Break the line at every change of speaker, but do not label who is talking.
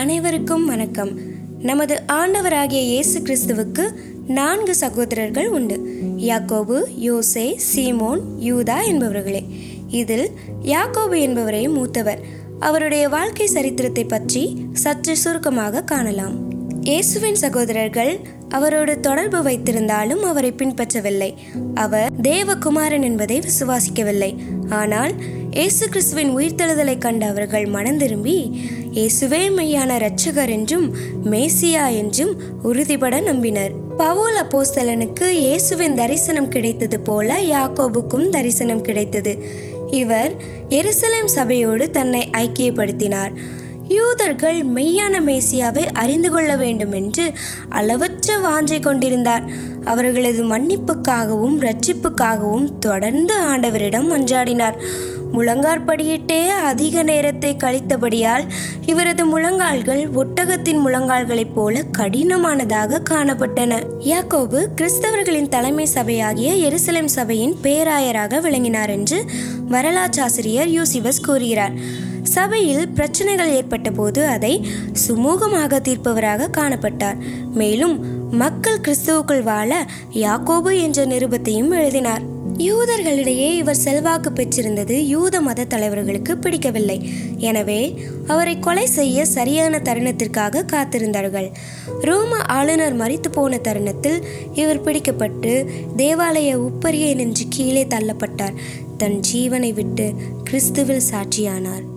அனைவருக்கும் வணக்கம். நமது ஆண்டவராகிய இயேசு கிறிஸ்துவுக்கு நான்கு சகோதரர்கள் உண்டு. யாக்கோபு யோசே சீமோன் யூதா என்பவர்களே. இதில் யாக்கோபு என்பவரே மூத்தவர். அவருடைய வாழ்க்கை சரித்திரத்தை பற்றி சற்று சுருக்கமாக காணலாம். இயேசுவின் சகோதரர்கள் அவரோடு தொடர்பு வைத்திருந்தாலும் அவரை பின்பற்றவில்லை. அவர் தேவகுமாரன் என்பதை விசுவாசிக்கவில்லை. ஆனால் இயேசு கிறிஸ்துவின் உயிர்த்தெழுதலை கண்ட அவர்கள் மனம் திரும்பி இயேசுவே மெய்யான இரட்சகர் என்றும் மேசியா என்றும் உறுதிபட நம்பினர். பவுல் அப்போஸ்தலனுக்கு இயேசுவின் தரிசனம் கிடைத்தது போல யாக்கோபுக்கும் தரிசனம் கிடைத்தது. இவர் எருசலேம் சபையோடு தன்னை ஐக்கியப்படுத்தினார். யூதர்கள் மெய்யான மேசியாவை அறிந்து கொள்ள வேண்டும் என்று அளவற்ற வாஞ்சை கொண்டிருந்தார். அவர்களது மன்னிப்புக்காகவும் ரட்சிப்புக்காகவும் தொடர்ந்து ஆண்டவரிடம் மன்றாடினார். முழங்காற்படியிட்டே அதிக நேரத்தை கழித்தபடியால் இவரது முழங்கால்கள் ஒட்டகத்தின் முழங்கால்களைப் போல கடினமானதாக காணப்பட்டன. யாக்கோபு கிறிஸ்தவர்களின் தலைமை சபையாகிய எருசலேம் சபையின் பேராயராக விளங்கினார் என்று வரலாற்றாசிரியர் யூசிபஸ் கூறுகிறார். சபையில் பிரச்சனைகள் ஏற்பட்ட போது அதை சுமூகமாக தீர்ப்பவராக காணப்பட்டார். மேலும் மக்கள் கிறிஸ்துவுக்குள் வாழ யாக்கோபு என்ற நிருபத்தையும் எழுதினார். யூதர்களிடையே இவர் செல்வாக்கு பெற்றிருந்தது யூத மத தலைவர்களுக்கு பிடிக்கவில்லை. எனவே அவரை கொலை செய்ய சரியான தருணத்திற்காக காத்திருந்தார்கள். ரோம ஆளுநர் மறித்து போன தருணத்தில் இவர் பிடிக்கப்பட்டு தேவாலய உப்பரியை நின்று கீழே தள்ளப்பட்டார். தன் ஜீவனை விட்டு கிறிஸ்துவில் சாட்சியானார்.